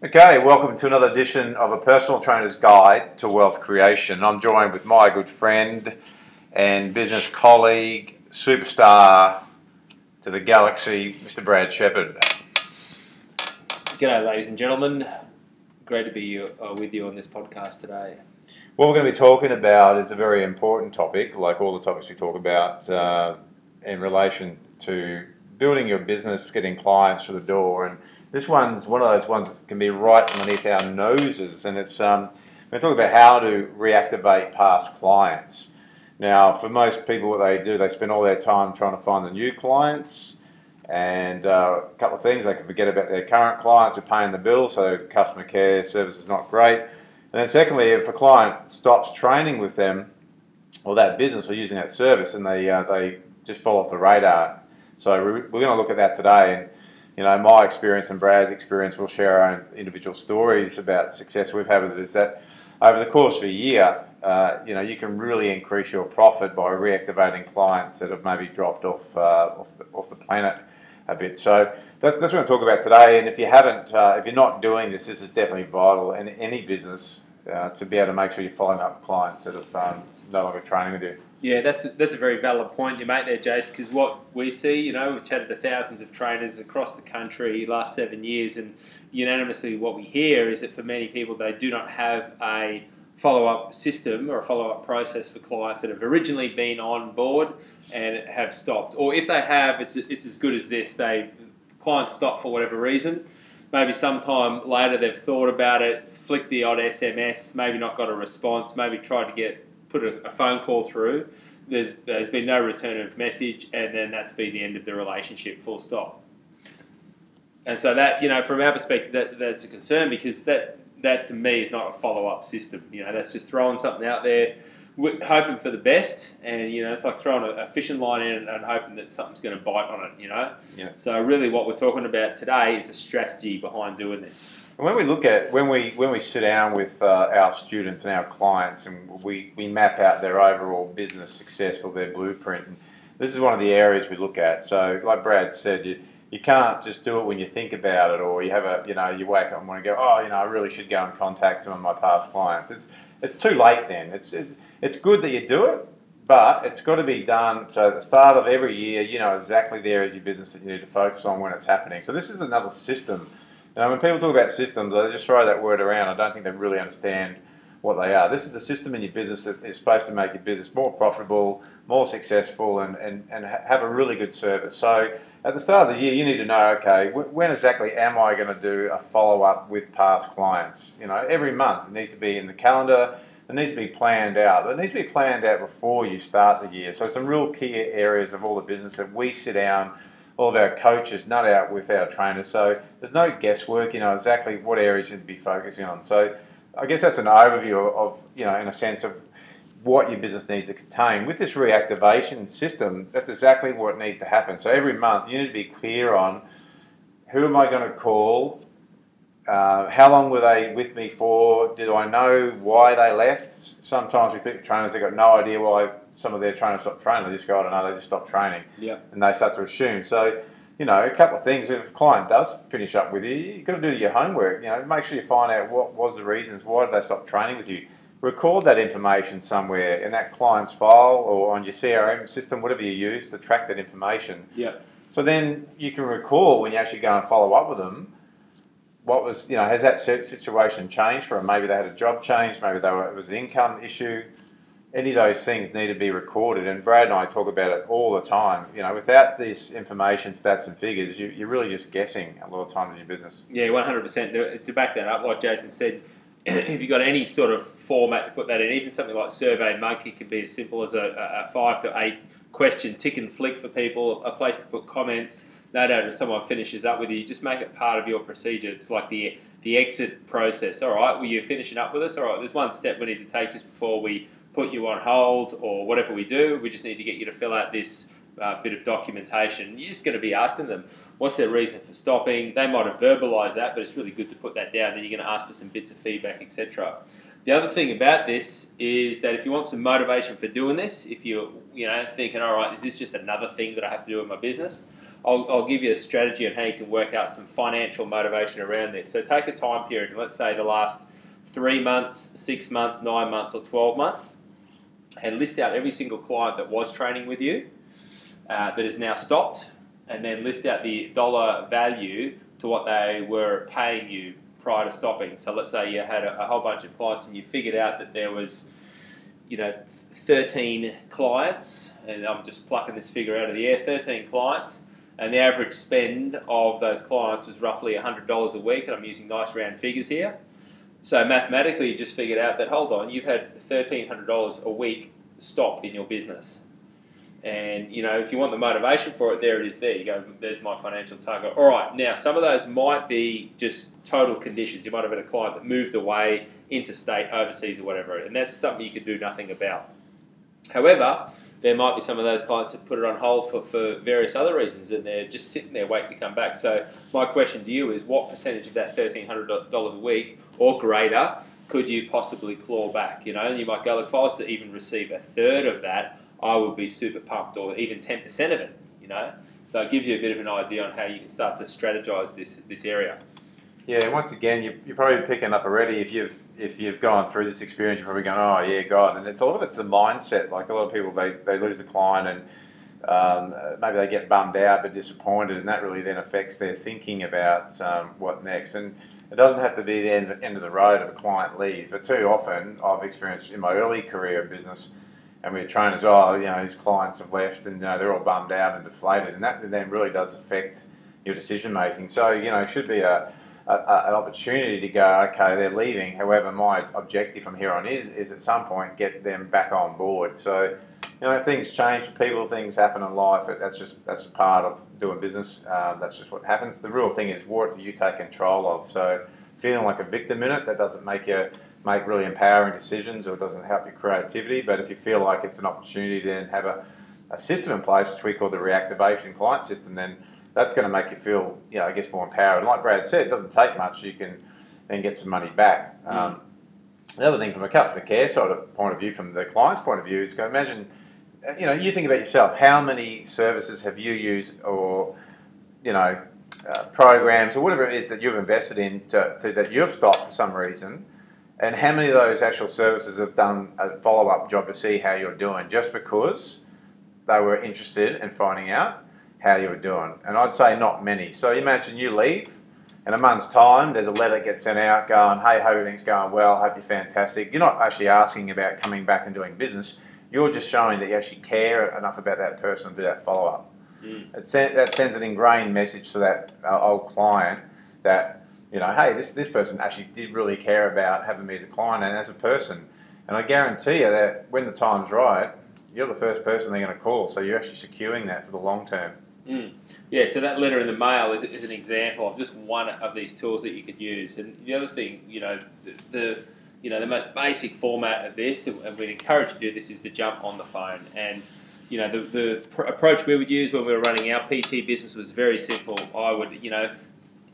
Okay, welcome to another edition of a personal trainer's guide to wealth creation. I'm joined with my good friend and business colleague, superstar to the galaxy, Mr. Brad Shepherd. G'day, ladies and gentlemen. Great to be uh, with you on this podcast today. What we're going to be talking about is a very important topic, like all the topics we talk about uh, in relation to building your business, getting clients through the door, and this one's one of those ones that can be right underneath our noses, and it's um, we're talking about how to reactivate past clients. Now, for most people, what they do, they spend all their time trying to find the new clients, and uh, a couple of things they can forget about their current clients who are paying the bill, so customer care service is not great. And then, secondly, if a client stops training with them or that business or using that service, and they uh, they just fall off the radar. So we're, we're going to look at that today. You know, my experience and Brad's experience, we'll share our own individual stories about success we've had with it. Is that over the course of a year, uh, you know, you can really increase your profit by reactivating clients that have maybe dropped off uh, off, the, off the planet a bit. So that's, that's what I'm talk about today. And if you haven't, uh, if you're not doing this, this is definitely vital in any business uh, to be able to make sure you're following up clients that have um, no longer training with you. Yeah, that's a, that's a very valid point you make there, Jace. Because what we see, you know, we've chatted to thousands of trainers across the country last seven years, and unanimously, what we hear is that for many people, they do not have a follow up system or a follow up process for clients that have originally been on board and have stopped. Or if they have, it's it's as good as this. They clients stop for whatever reason. Maybe sometime later they've thought about it, flicked the odd SMS, maybe not got a response, maybe tried to get put a, a, phone call through. There's there's been no return of message, and then that's been the end of the relationship. Full stop. And so that you know, from our perspective, that that's a concern because that that to me is not a follow up system. You know, that's just throwing something out there, hoping for the best, and you know, it's like throwing a, a fishing line in and, and, hoping that something's going to bite on it. You know. Yeah. So really, what we're talking about today is a strategy behind doing this. And when we look at when we when we sit down with uh, our students and our clients and we, we map out their overall business success or their blueprint, and this is one of the areas we look at. So, like Brad said, you you can't just do it when you think about it, or you have a you know you wake up and want to go, oh, you know, I really should go and contact some of my past clients. It's it's too late then. It's it's, it's good that you do it, but it's got to be done. So at the start of every year, you know exactly there is your business that you need to focus on when it's happening. So this is another system now, when people talk about systems, they just throw that word around. I don't think they really understand what they are. This is a system in your business that is supposed to make your business more profitable, more successful, and, and, and have a really good service. So, at the start of the year, you need to know okay, when exactly am I going to do a follow up with past clients? You know, every month it needs to be in the calendar. It needs to be planned out. It needs to be planned out before you start the year. So, some real key areas of all the business that we sit down all of our coaches nut out with our trainers. So there's no guesswork. You know exactly what areas you'd be focusing on. So I guess that's an overview of, you know, in a sense of what your business needs to contain. With this reactivation system, that's exactly what needs to happen. So every month you need to be clear on who am I going to call, uh, how long were they with me for? Do I know why they left? Sometimes we pick trainers that got no idea why some of their trainers stop training. They just go, I don't know, they just stop training. Yeah. And they start to assume. So, you know, a couple of things. If a client does finish up with you, you've got to do your homework. You know, make sure you find out what was the reasons. Why did they stop training with you? Record that information somewhere in that client's file or on your CRM system, whatever you use to track that information. Yeah. So then you can recall when you actually go and follow up with them. What was, you know, has that situation changed for them? Maybe they had a job change, maybe they were, it was an income issue, any of those things need to be recorded. And Brad and I talk about it all the time. You know, without this information, stats, and figures, you, are really just guessing a lot of times in your business. Yeah, 100%. To back that up, like Jason said, if you've got any sort of format to put that in, even something like Survey Monkey can be as simple as a, a five to eight question tick and flick for people, a place to put comments. No doubt if someone finishes up with you, just make it part of your procedure. It's like the the exit process. All right, well, you're finishing up with us. All right, there's one step we need to take just before we put you on hold or whatever we do. We just need to get you to fill out this uh, bit of documentation. You're just going to be asking them what's their reason for stopping. They might have verbalised that, but it's really good to put that down. Then you're going to ask for some bits of feedback, etc. The other thing about this is that if you want some motivation for doing this, if you're you know thinking, all right, is this just another thing that I have to do in my business? I'll, I'll give you a strategy on how you can work out some financial motivation around this. So take a time period, let's say the last three months, six months, nine months, or 12 months, and list out every single client that was training with you uh, has now stopped, and then list out the dollar value to what they were paying you prior to stopping. So let's say you had a, a whole bunch of clients and you figured out that there was, you know, 13 clients, and I'm just plucking this figure out of the air, 13 clients, and the average spend of those clients was roughly $100 a week, and I'm using nice round figures here. So mathematically, you just figured out that, hold on, you've had $1,300 a week stopped in your business. And you know, if you want the motivation for it, there it is. There you go. There's my financial target. All right. Now, some of those might be just total conditions. You might have had a client that moved away, interstate, overseas, or whatever, and that's something you can do nothing about. However, there might be some of those clients that put it on hold for, for various other reasons, and they're just sitting there waiting to come back. So, my question to you is, what percentage of that thirteen hundred dollars a week or greater could you possibly claw back? You know, and you might go, if I was to even receive a third of that, I would be super pumped, or even 10% of it, you know. So it gives you a bit of an idea on how you can start to strategize this this area. Yeah, once again, you, you're probably picking up already if you've if you've gone through this experience, you're probably going, oh yeah, God, and it's a lot of it's the mindset. Like a lot of people, they, they lose a client and um, maybe they get bummed out but disappointed, and that really then affects their thinking about um, what next. And it doesn't have to be the end, end of the road of a client leaves, but too often I've experienced in my early career in business and we train as well, you know, his clients have left and you know, they're all bummed out and deflated, and that then really does affect your decision making. So, you know, it should be a, a, an opportunity to go, okay, they're leaving. However, my objective from here on is, is at some point get them back on board. So, you know, things change for people, things happen in life. That's just that's a part of doing business. Um, that's just what happens. The real thing is what do you take control of? So, feeling like a victim in it, that doesn't make you make really empowering decisions or it doesn't help your creativity. But if you feel like it's an opportunity to then have a, a system in place, which we call the reactivation client system, then that's going to make you feel, you know, I guess more empowered. And like Brad said, it doesn't take much. You can then get some money back. Mm. Um, the other thing from a customer care sort of point of view, from the client's point of view, is go imagine, you know, you think about yourself. How many services have you used, or you know, uh, programs or whatever it is that you've invested in to, to, that you've stopped for some reason? and how many of those actual services have done a follow up job to see how you're doing just because they were interested in finding out how you were doing? And I'd say not many. So imagine you leave. In a month's time, there's a letter gets sent out going, hey, hope everything's going well, hope you're fantastic. You're not actually asking about coming back and doing business. You're just showing that you actually care enough about that person to do that follow up. Mm. It sen- that sends an ingrained message to that uh, old client that you know, hey, this, this person actually did really care about having me as a client and as a person. And I guarantee you that when the time's right, you're the first person they're going to call. So you're actually securing that for the long term. Mm. Yeah, so that letter in the mail is, is an example of just one of these tools that you could use. And the other thing, you know, the, the you know the most basic format of this, and we'd encourage you to do this, is the jump on the phone. And you know the, the pr- approach we would use when we were running our PT business was very simple. I would you know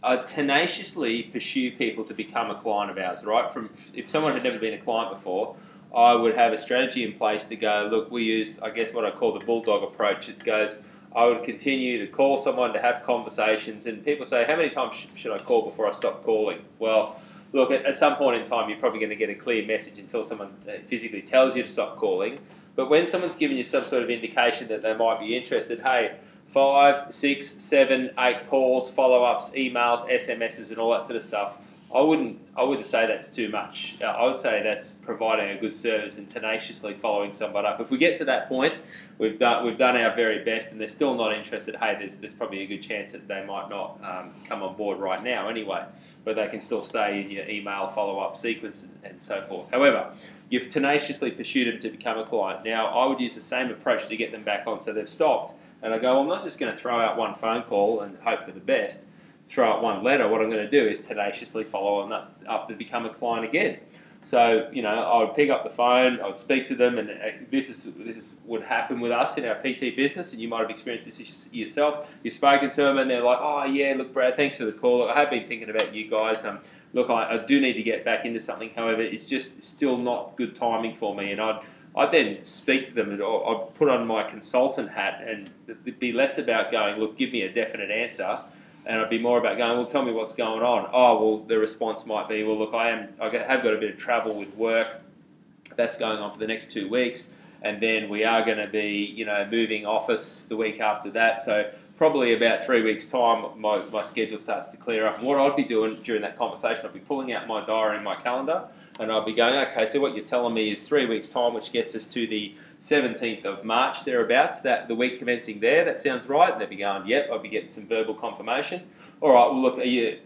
I tenaciously pursue people to become a client of ours. Right, from if someone had never been a client before, I would have a strategy in place to go. Look, we used, I guess, what I call the bulldog approach. It goes. I would continue to call someone to have conversations, and people say, "How many times sh- should I call before I stop calling?" Well, look, at, at some point in time, you're probably going to get a clear message until someone uh, physically tells you to stop calling. But when someone's giving you some sort of indication that they might be interested, hey, five, six, seven, eight calls, follow ups, emails, SMSs, and all that sort of stuff. I wouldn't I wouldn't say that's too much. Uh, I would say that's providing a good service and tenaciously following somebody up. If we get to that point, we've done we've done our very best, and they're still not interested. Hey, there's, there's probably a good chance that they might not um, come on board right now anyway, but they can still stay in your email follow up sequence and, and so forth. However, you've tenaciously pursued them to become a client. Now, I would use the same approach to get them back on, so they've stopped and I go, well, I'm not just going to throw out one phone call and hope for the best, throw out one letter. What I'm going to do is tenaciously follow them up, up to become a client again. So you know, I would pick up the phone, I would speak to them, and uh, this is this is, would happen with us in our PT business, and you might have experienced this yourself. You've spoken to them, and they're like, "Oh yeah, look, Brad, thanks for the call. Look, I have been thinking about you guys. Um, look, I, I, do need to get back into something. However, it's just still not good timing for me, and I'd I'd then speak to them and I'd put on my consultant hat and be less about going, look, give me a definite answer. And I'd be more about going, well, tell me what's going on. Oh, well, the response might be, well, look, I am, I have got a bit of travel with work. That's going on for the next two weeks. And then we are going to be, you know, moving office the week after that. So probably about three weeks' time, my, my schedule starts to clear up. And what I'd be doing during that conversation, I'd be pulling out my diary and my calendar and I'll be going, okay, so what you're telling me is three weeks' time, which gets us to the 17th of March, thereabouts, that the week commencing there, that sounds right. And they'd be going, yep, I'll be getting some verbal confirmation. All right, well, look, you,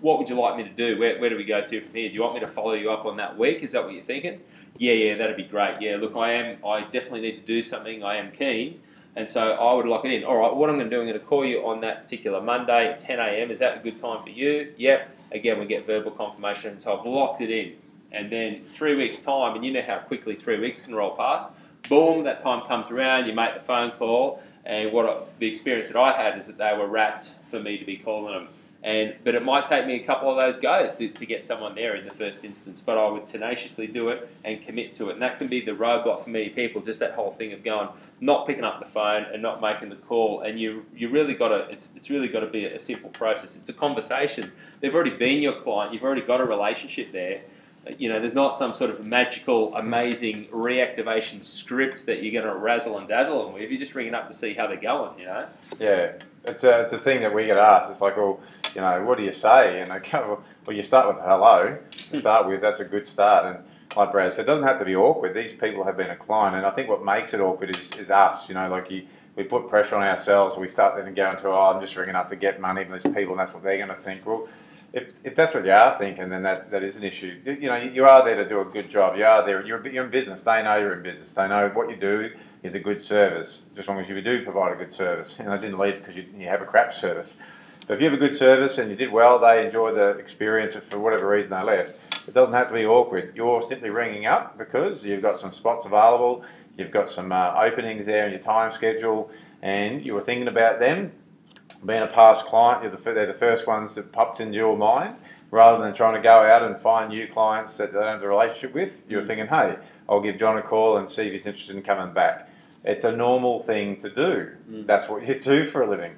what would you like me to do? Where, where do we go to from here? Do you want me to follow you up on that week? Is that what you're thinking? Yeah, yeah, that'd be great. Yeah, look, I am, I definitely need to do something. I am keen. And so I would lock it in. All right, what I'm going to do, I'm going to call you on that particular Monday at 10 a.m. Is that a good time for you? Yep. Again, we get verbal confirmation. So I've locked it in and then three weeks' time, and you know how quickly three weeks can roll past. Boom, that time comes around, you make the phone call, and what I, the experience that I had is that they were wrapped for me to be calling them. And but it might take me a couple of those goes to, to get someone there in the first instance. But I would tenaciously do it and commit to it. And that can be the roadblock for many people, just that whole thing of going, not picking up the phone and not making the call. And you you really got to it's, it's really got to be a simple process. It's a conversation. They've already been your client. You've already got a relationship there you know, there's not some sort of magical, amazing reactivation script that you're going to razzle and dazzle them with. You're just ringing up to see how they're going, you know? Yeah, it's a, it's a thing that we get asked. It's like, well, you know, what do you say? And I go, well, you start with hello. To hmm. start with, that's a good start. And like Brad said, it doesn't have to be awkward. These people have been a client, and I think what makes it awkward is, is us. You know, like you, we put pressure on ourselves. We start then going to, oh, I'm just ringing up to get money from these people, and that's what they're going to think. Well, if, if that's what you are thinking, then that, that is an issue. You know, you are there to do a good job. You are there. You're, you're in business. They know you're in business. They know what you do is a good service, as long as you do provide a good service. And I didn't leave because you, you have a crap service. But if you have a good service and you did well, they enjoy the experience for whatever reason they left. It doesn't have to be awkward. You're simply ringing up because you've got some spots available, you've got some uh, openings there in your time schedule, and you were thinking about them being a past client, you're the, they're the first ones that popped into your mind. Rather than trying to go out and find new clients that they don't have a relationship with, you're mm. thinking, hey, I'll give John a call and see if he's interested in coming back. It's a normal thing to do. Mm. That's what you do for a living.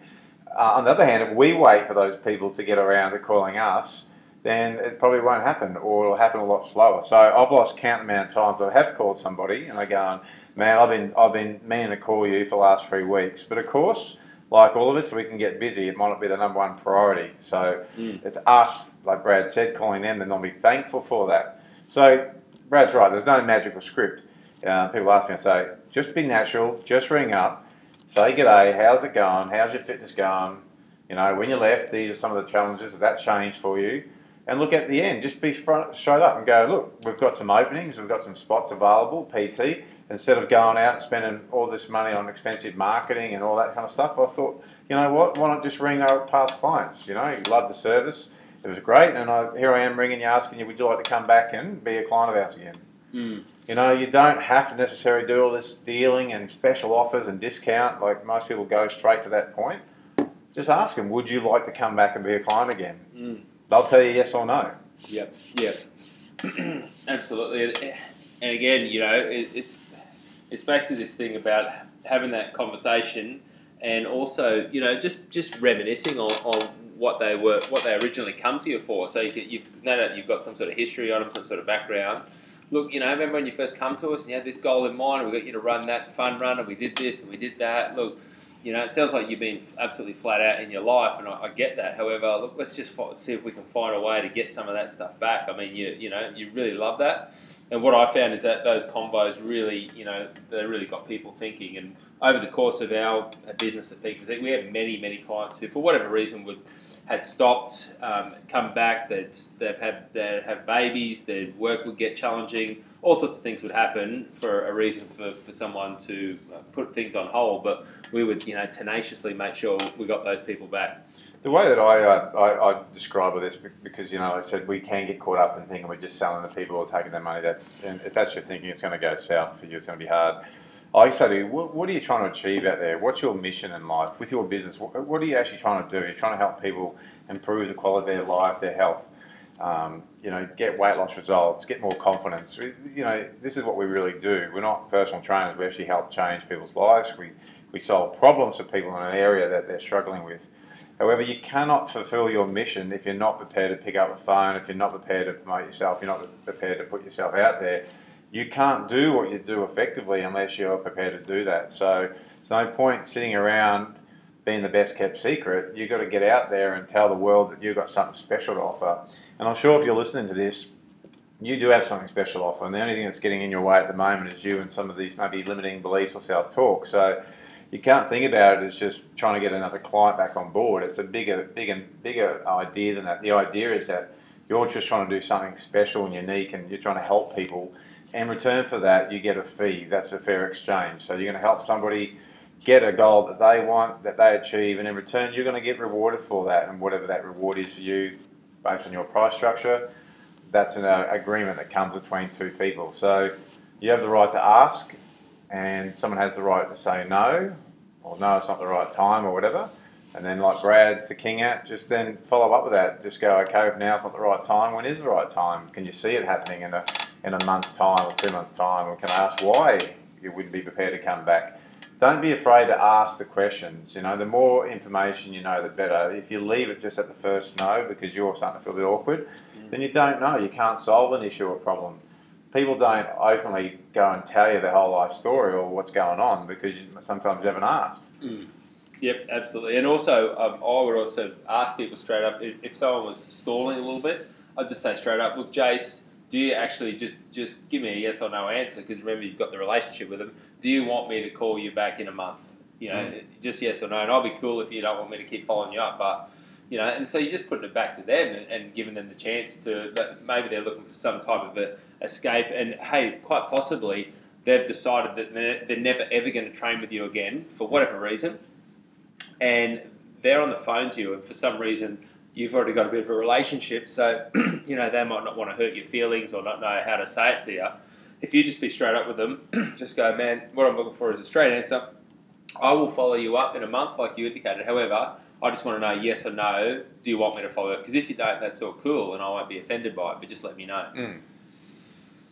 Uh, on the other hand, if we wait for those people to get around to calling us, then it probably won't happen, or it'll happen a lot slower. So I've lost count the amount of times I have called somebody, and I go, "Man, I've been I've been meaning to call you for the last three weeks." But of course, like all of us, we can get busy. It might not be the number one priority. So mm. it's us, like Brad said, calling them and they'll be thankful for that. So Brad's right. There's no magical script. Uh, people ask me, I say, just be natural. Just ring up. Say g'day. How's it going? How's your fitness going? You know, when you left, these are some of the challenges. Has that changed for you? And look at the end. Just be front, straight up and go, look, we've got some openings. We've got some spots available, PT instead of going out and spending all this money on expensive marketing and all that kind of stuff, I thought, you know what, why not just ring our past clients? You know, you love the service, it was great, and I, here I am ringing you, asking you, would you like to come back and be a client of ours again? Mm. You know, you don't have to necessarily do all this dealing and special offers and discount. Like most people go straight to that point. Just ask them, would you like to come back and be a client again? Mm. They'll tell you yes or no. Yep, yep. Absolutely. And again, you know, it, it's it's back to this thing about having that conversation and also you know just just reminiscing on, on what they were what they originally come to you for. So you can, you've no doubt you've got some sort of history on them some sort of background look you know remember when you first come to us and you had this goal in mind and we got you to run that fun run and we did this and we did that. Look you know, it sounds like you've been absolutely flat out in your life, and I, I, get that. However, look, let's just see if we can find a way to get some of that stuff back. I mean, you you know, you really love that, and what I found is that those combos really, you know, they really got people thinking. And over the course of our business at Peak Physique, we have many, many clients who, for whatever reason, would had stopped, um, come back. They'd, they've had they have babies. Their work would get challenging. All sorts of things would happen for a reason for, for someone to uh, put things on hold. But we would, you know, tenaciously make sure we got those people back. The way that I, uh, I, I, describe this, because you know, I said we can get caught up in thinking we're just selling the people or taking their money. That's and if that's your thinking, it's going to go south for you. It's going to be hard. I say to you, what, are you trying to achieve out there? What's your mission in life with your business? What, what are you actually trying to do? You're trying to help people improve the quality of their life, their health. Um, you know, get weight loss results, get more confidence. We, you know, this is what we really do. We're not personal trainers. We actually help change people's lives. We we solve problems for people in an area that they're struggling with. However, you cannot fulfill your mission if you're not prepared to pick up a phone, if you're not prepared to promote yourself, you're not prepared to put yourself out there. You can't do what you do effectively unless you're prepared to do that. So there's no point sitting around being the best kept secret. You've got to get out there and tell the world that you've got something special to offer. And I'm sure if you're listening to this, you do have something special to offer. And the only thing that's getting in your way at the moment is you and some of these maybe limiting beliefs or self talk. So you can't think about it as just trying to get another client back on board. It's a bigger, bigger, bigger idea than that. The idea is that you're just trying to do something special and unique, and you're trying to help people. In return for that, you get a fee. That's a fair exchange. So you're going to help somebody get a goal that they want, that they achieve, and in return, you're going to get rewarded for that. And whatever that reward is for you, based on your price structure, that's an uh, agreement that comes between two people. So you have the right to ask, and someone has the right to say no, or no, it's not the right time, or whatever. And then, like Brad's the king at, just then follow up with that. Just go, okay, if now's not the right time, when is the right time? Can you see it happening in a, in a month's time or two months' time? Or can I ask why you wouldn't be prepared to come back? Don't be afraid to ask the questions. You know, the more information you know, the better. If you leave it just at the first no because you're starting to feel a bit awkward, mm. then you don't know. You can't solve an issue or problem people don't openly go and tell you their whole life story or what's going on because you, sometimes you haven't asked. Mm. Yep, absolutely. And also, um, I would also ask people straight up if, if someone was stalling a little bit, I'd just say straight up, look, Jace, do you actually just just give me a yes or no answer? Because remember, you've got the relationship with them. Do you want me to call you back in a month? You know, mm. just yes or no. And I'll be cool if you don't want me to keep following you up, but you know, and so you're just putting it back to them and, and giving them the chance to that maybe they're looking for some type of a escape, and hey, quite possibly they've decided that they're, they're never ever going to train with you again for whatever reason, and they're on the phone to you, and for some reason you've already got a bit of a relationship, so you know they might not want to hurt your feelings or not know how to say it to you. If you just be straight up with them, just go, man, what I'm looking for is a straight answer. I will follow you up in a month, like you indicated. However, I just want to know yes or no. Do you want me to follow up? Because if you don't, that's all cool, and I won't be offended by it. But just let me know. Mm.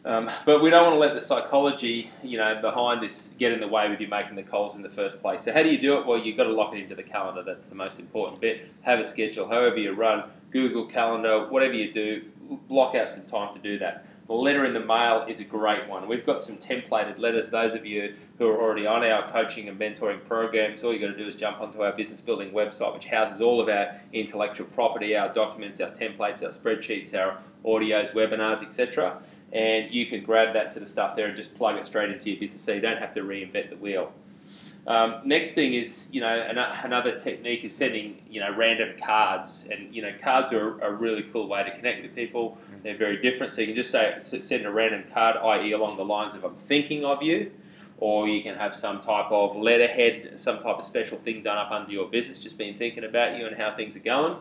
Um, but we don't want to let the psychology, you know, behind this get in the way with you making the calls in the first place. So how do you do it? Well, you've got to lock it into the calendar. That's the most important bit. Have a schedule. However you run, Google Calendar, whatever you do, block out some time to do that. The letter in the mail is a great one. We've got some templated letters. Those of you who are already on our coaching and mentoring programs, all you got to do is jump onto our business building website, which houses all of our intellectual property, our documents, our templates, our spreadsheets, our audios, webinars, etc. And you can grab that sort of stuff there and just plug it straight into your business so you don't have to reinvent the wheel. Um, next thing is, you know, an, another technique is sending, you know, random cards, and you know, cards are a really cool way to connect with people. Mm. They're very different, so you can just say send a random card, i.e., along the lines of "I'm thinking of you," or you can have some type of letterhead, some type of special thing done up under your business, just been thinking about you and how things are going.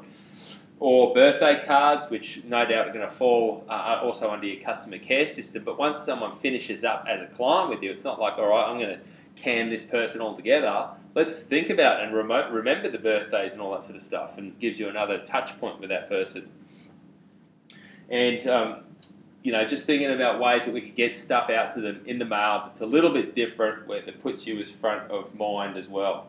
Or birthday cards, which no doubt are going to fall uh, also under your customer care system. But once someone finishes up as a client with you, it's not like, all right, I'm going to can this person altogether, let's think about and remote, remember the birthdays and all that sort of stuff, and gives you another touch point with that person. And um, you know, just thinking about ways that we could get stuff out to them in the mail that's a little bit different, where that puts you as front of mind as well.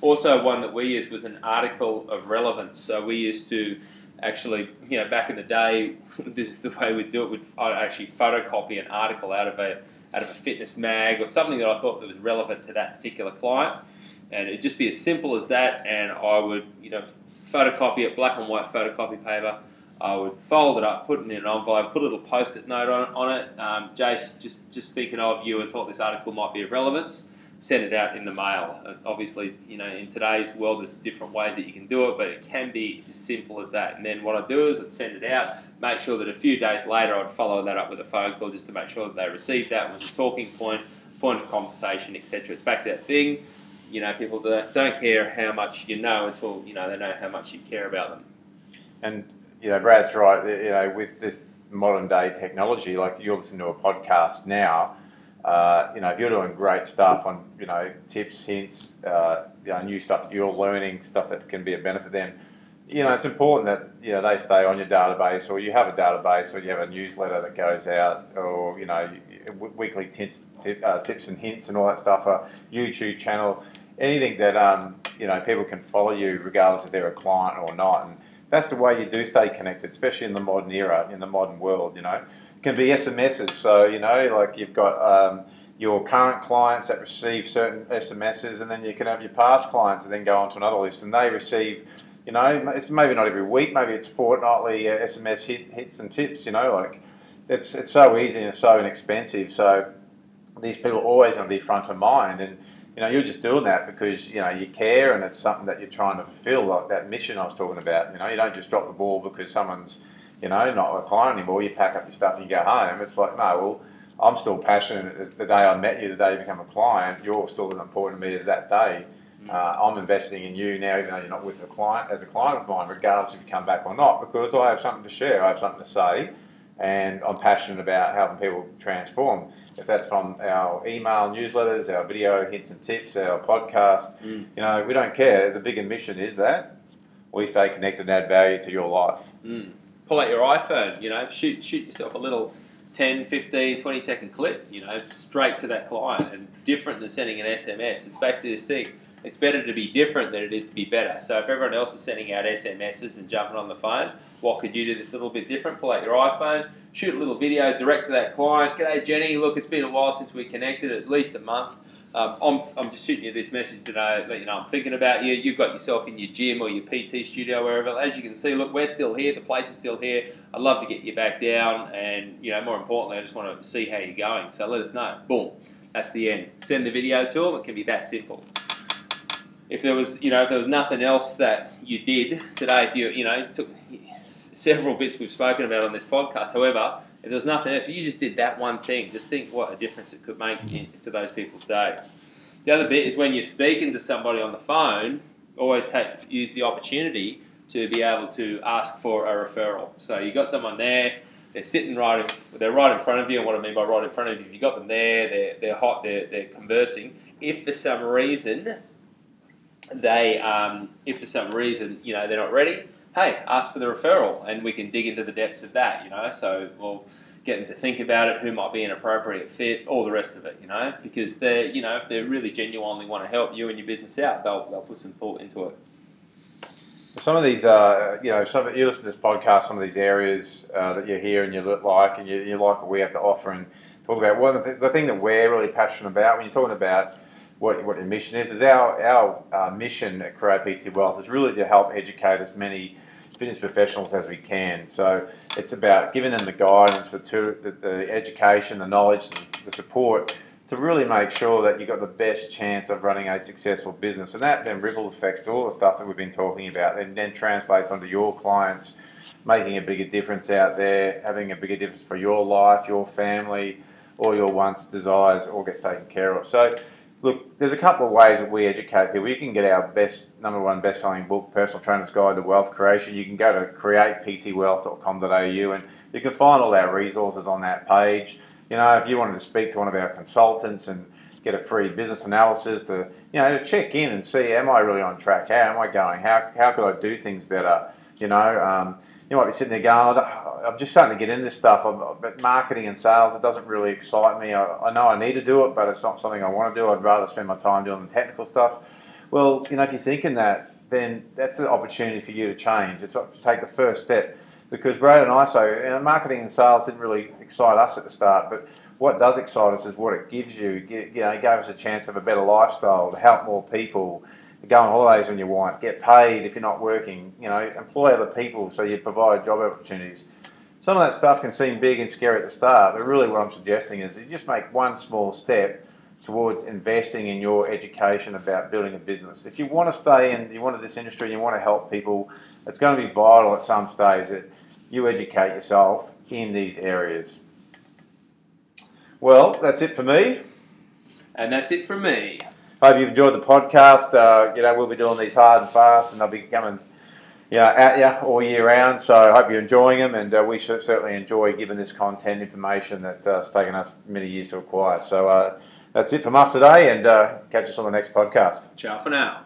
Also, one that we used was an article of relevance. So we used to actually, you know, back in the day, this is the way we'd do it. We'd actually photocopy an article out of a out of a fitness mag or something that I thought that was relevant to that particular client. And it'd just be as simple as that. And I would, you know, photocopy it, black and white photocopy paper. I would fold it up, put it in an envelope, put a little post-it note on, on it. Um, Jace, just just thinking of you and thought this article might be of relevance send it out in the mail. Uh, obviously, you know, in today's world, there's different ways that you can do it, but it can be as simple as that. And then what I'd do is I'd send it out, make sure that a few days later I'd follow that up with a phone call just to make sure that they received that, was a talking point, point of conversation, etc. It's back to that thing. You know, people don't care how much you know until you know they know how much you care about them. And you know, Brad's right. You know, with this modern day technology, like you're listening to a podcast now uh, you know, if you're doing great stuff on, you know, tips, hints, uh, you know, new stuff that you're learning, stuff that can be a benefit, then you know, it's important that you know they stay on your database, or you have a database, or you have a newsletter that goes out, or you know, weekly tips, tip, uh, tips and hints and all that stuff. A YouTube channel, anything that um, you know people can follow you regardless if they're a client or not, and that's the way you do stay connected, especially in the modern era, in the modern world. You know, can be SMSs. So you know, like you've got. Um, your current clients that receive certain SMSs, and then you can have your past clients and then go on to another list, and they receive you know, it's maybe not every week, maybe it's fortnightly uh, SMS hit, hits and tips. You know, like it's it's so easy and so inexpensive. So these people are always going to be front of mind, and you know, you're just doing that because you know you care and it's something that you're trying to fulfill, like that mission I was talking about. You know, you don't just drop the ball because someone's you know not a client anymore. You pack up your stuff and you go home. It's like no, well. I'm still passionate. The day I met you, the day you become a client, you're still as important to me as that day. Uh, I'm investing in you now, even though you're not with a client as a client of mine, regardless if you come back or not, because I have something to share. I have something to say, and I'm passionate about helping people transform. If that's from our email newsletters, our video hints and tips, our podcast, mm. you know, we don't care. The bigger mission is that we stay connected and add value to your life. Mm. Pull out your iPhone, you know, shoot shoot yourself a little 10, 15, 20 second clip, you know, straight to that client and different than sending an SMS. It's back to this thing it's better to be different than it is to be better. So if everyone else is sending out SMSs and jumping on the phone, what could you do that's a little bit different? Pull out your iPhone, shoot a little video direct to that client. G'day Jenny, look, it's been a while since we connected, at least a month. Um, I'm, I'm just shooting you this message today, let you know I'm thinking about you. You've got yourself in your gym or your PT studio, wherever. As you can see, look, we're still here. The place is still here. I'd love to get you back down, and you know, more importantly, I just want to see how you're going. So let us know. Boom, that's the end. Send the video to them. It can be that simple if there was, you know, if there was nothing else that you did today, if you, you know, took several bits we've spoken about on this podcast. However, if there was nothing else, you just did that one thing. Just think what a difference it could make in, to those people's day. The other bit is when you're speaking to somebody on the phone, always take use the opportunity to be able to ask for a referral. So you got someone there, they're sitting right, in, they're right in front of you. And what I mean by right in front of you, you got them there, they're, they're hot, they're, they're conversing. If for some reason they, um, if for some reason, you know, they're not ready, hey, ask for the referral and we can dig into the depths of that, you know. So we'll get them to think about it, who might be an appropriate fit, all the rest of it, you know, because they're, you know, if they really genuinely want to help you and your business out, they'll, they'll put some thought into it. Some of these, uh, you know, some you listen to this podcast, some of these areas uh, that you hear and you look like, and you, you like what we have to offer and talk about. Of the, th- the thing that we're really passionate about when you're talking about what, what your mission is. Is our our uh, mission at Create PT Wealth is really to help educate as many fitness professionals as we can. So it's about giving them the guidance, the, the, the education, the knowledge, the support to really make sure that you've got the best chance of running a successful business. And that then ripple effects to all the stuff that we've been talking about and then translates onto your clients, making a bigger difference out there, having a bigger difference for your life, your family, all your wants, desires, all gets taken care of. So Look, there's a couple of ways that we educate people. You can get our best number one best-selling book, Personal Trainer's Guide to Wealth Creation. You can go to createptwealth.com.au and you can find all our resources on that page. You know, if you wanted to speak to one of our consultants and get a free business analysis to, you know, to check in and see, am I really on track? How am I going? How, how could I do things better? You know, um, you might be sitting there going, I'm just starting to get into this stuff, but marketing and sales, it doesn't really excite me. I, I know I need to do it, but it's not something I want to do. I'd rather spend my time doing the technical stuff. Well, you know, if you're thinking that, then that's an opportunity for you to change. It's to take the first step. Because Brad and I, so you know, marketing and sales didn't really excite us at the start, but what does excite us is what it gives you. You know, it gave us a chance of a better lifestyle, to help more people, go on holidays when you want, get paid if you're not working, you know, employ other people so you provide job opportunities. Some of that stuff can seem big and scary at the start, but really what I'm suggesting is you just make one small step towards investing in your education about building a business. If you want to stay in, you want this industry, you want to help people, it's going to be vital at some stage that you educate yourself in these areas. Well, that's it for me. And that's it for me. Hope you've enjoyed the podcast. Uh, you know, we'll be doing these hard and fast, and they'll be coming, you know, at you all year round. So I hope you're enjoying them, and uh, we certainly enjoy giving this content information that uh, taken us many years to acquire. So uh, that's it from us today, and uh, catch us on the next podcast. Ciao for now.